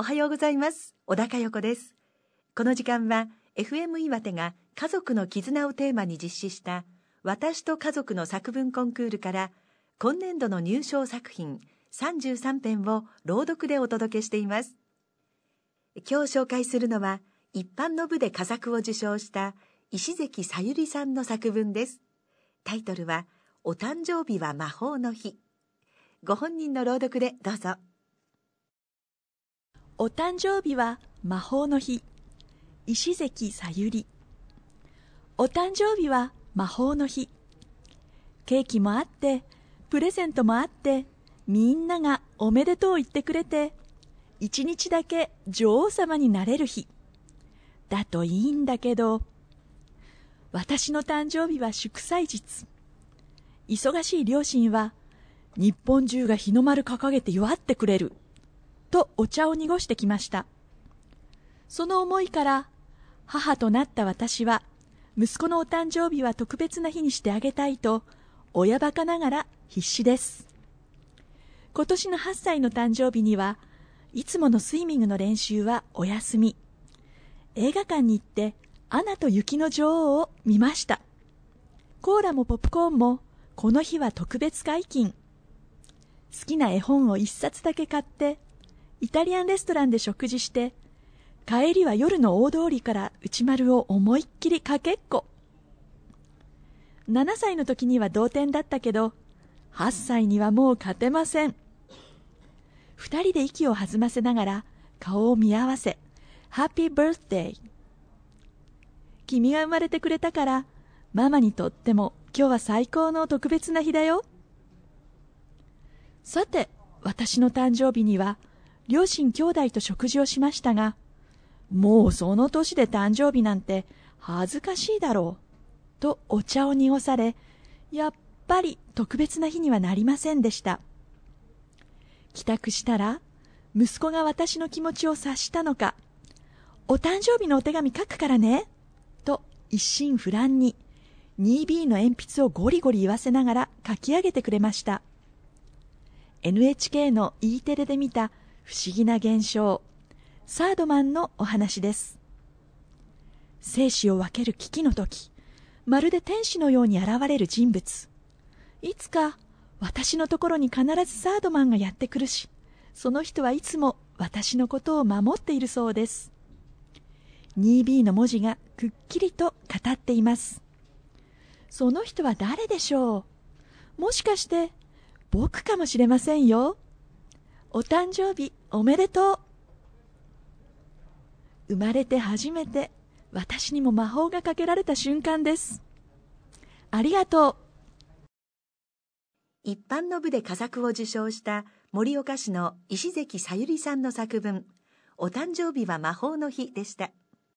おはようございます。小高横です。この時間は FM 岩手が家族の絆をテーマに実施した私と家族の作文コンクールから今年度の入賞作品33編を朗読でお届けしています。今日紹介するのは一般の部で佳作を受賞した石関さゆりさんの作文です。タイトルはお誕生日は魔法の日。ご本人の朗読でどうぞ。お誕生日は魔法の日。石関さゆり。お誕生日は魔法の日。ケーキもあってプレゼントもあってみんながおめでとう言ってくれて一日だけ女王様になれる日。だといいんだけど私の誕生日は祝祭日。忙しい両親は日本中が日の丸掲げて祝ってくれる。とお茶を濁してきました。その思いから母となった私は息子のお誕生日は特別な日にしてあげたいと親バカながら必死です。今年の8歳の誕生日にはいつものスイミングの練習はお休み。映画館に行ってアナと雪の女王を見ました。コーラもポップコーンもこの日は特別解禁。好きな絵本を一冊だけ買ってイタリアンレストランで食事して帰りは夜の大通りから内丸を思いっきりかけっこ。7歳の時には同点だったけど8歳にはもう勝てません。2人で息を弾ませながら顔を見合わせハッピーバースデー君が生まれてくれたからママにとっても今日は最高の特別な日だよ。さて私の誕生日には両親兄弟と食事をしましたが、もうその年で誕生日なんて恥ずかしいだろう、とお茶を濁され、やっぱり特別な日にはなりませんでした。帰宅したら、息子が私の気持ちを察したのか、お誕生日のお手紙書くからね、と一心不乱に 2B の鉛筆をゴリゴリ言わせながら書き上げてくれました。NHK の E テレで見た不思議な現象。サードマンのお話です。生死を分ける危機の時まるで天使のように現れる人物。いつか私のところに必ずサードマンがやってくるしその人はいつも私のことを守っているそうです。2B の文字がくっきりと語っています。その人は誰でしょう？もしかして僕かもしれませんよ。お誕生日おめでとう。生まれて初めて私にも魔法がかけられた瞬間です。ありがとう。一般の部で佳作を受賞した盛岡市の石関さゆりさんの作文「お誕生日は魔法の日」でした。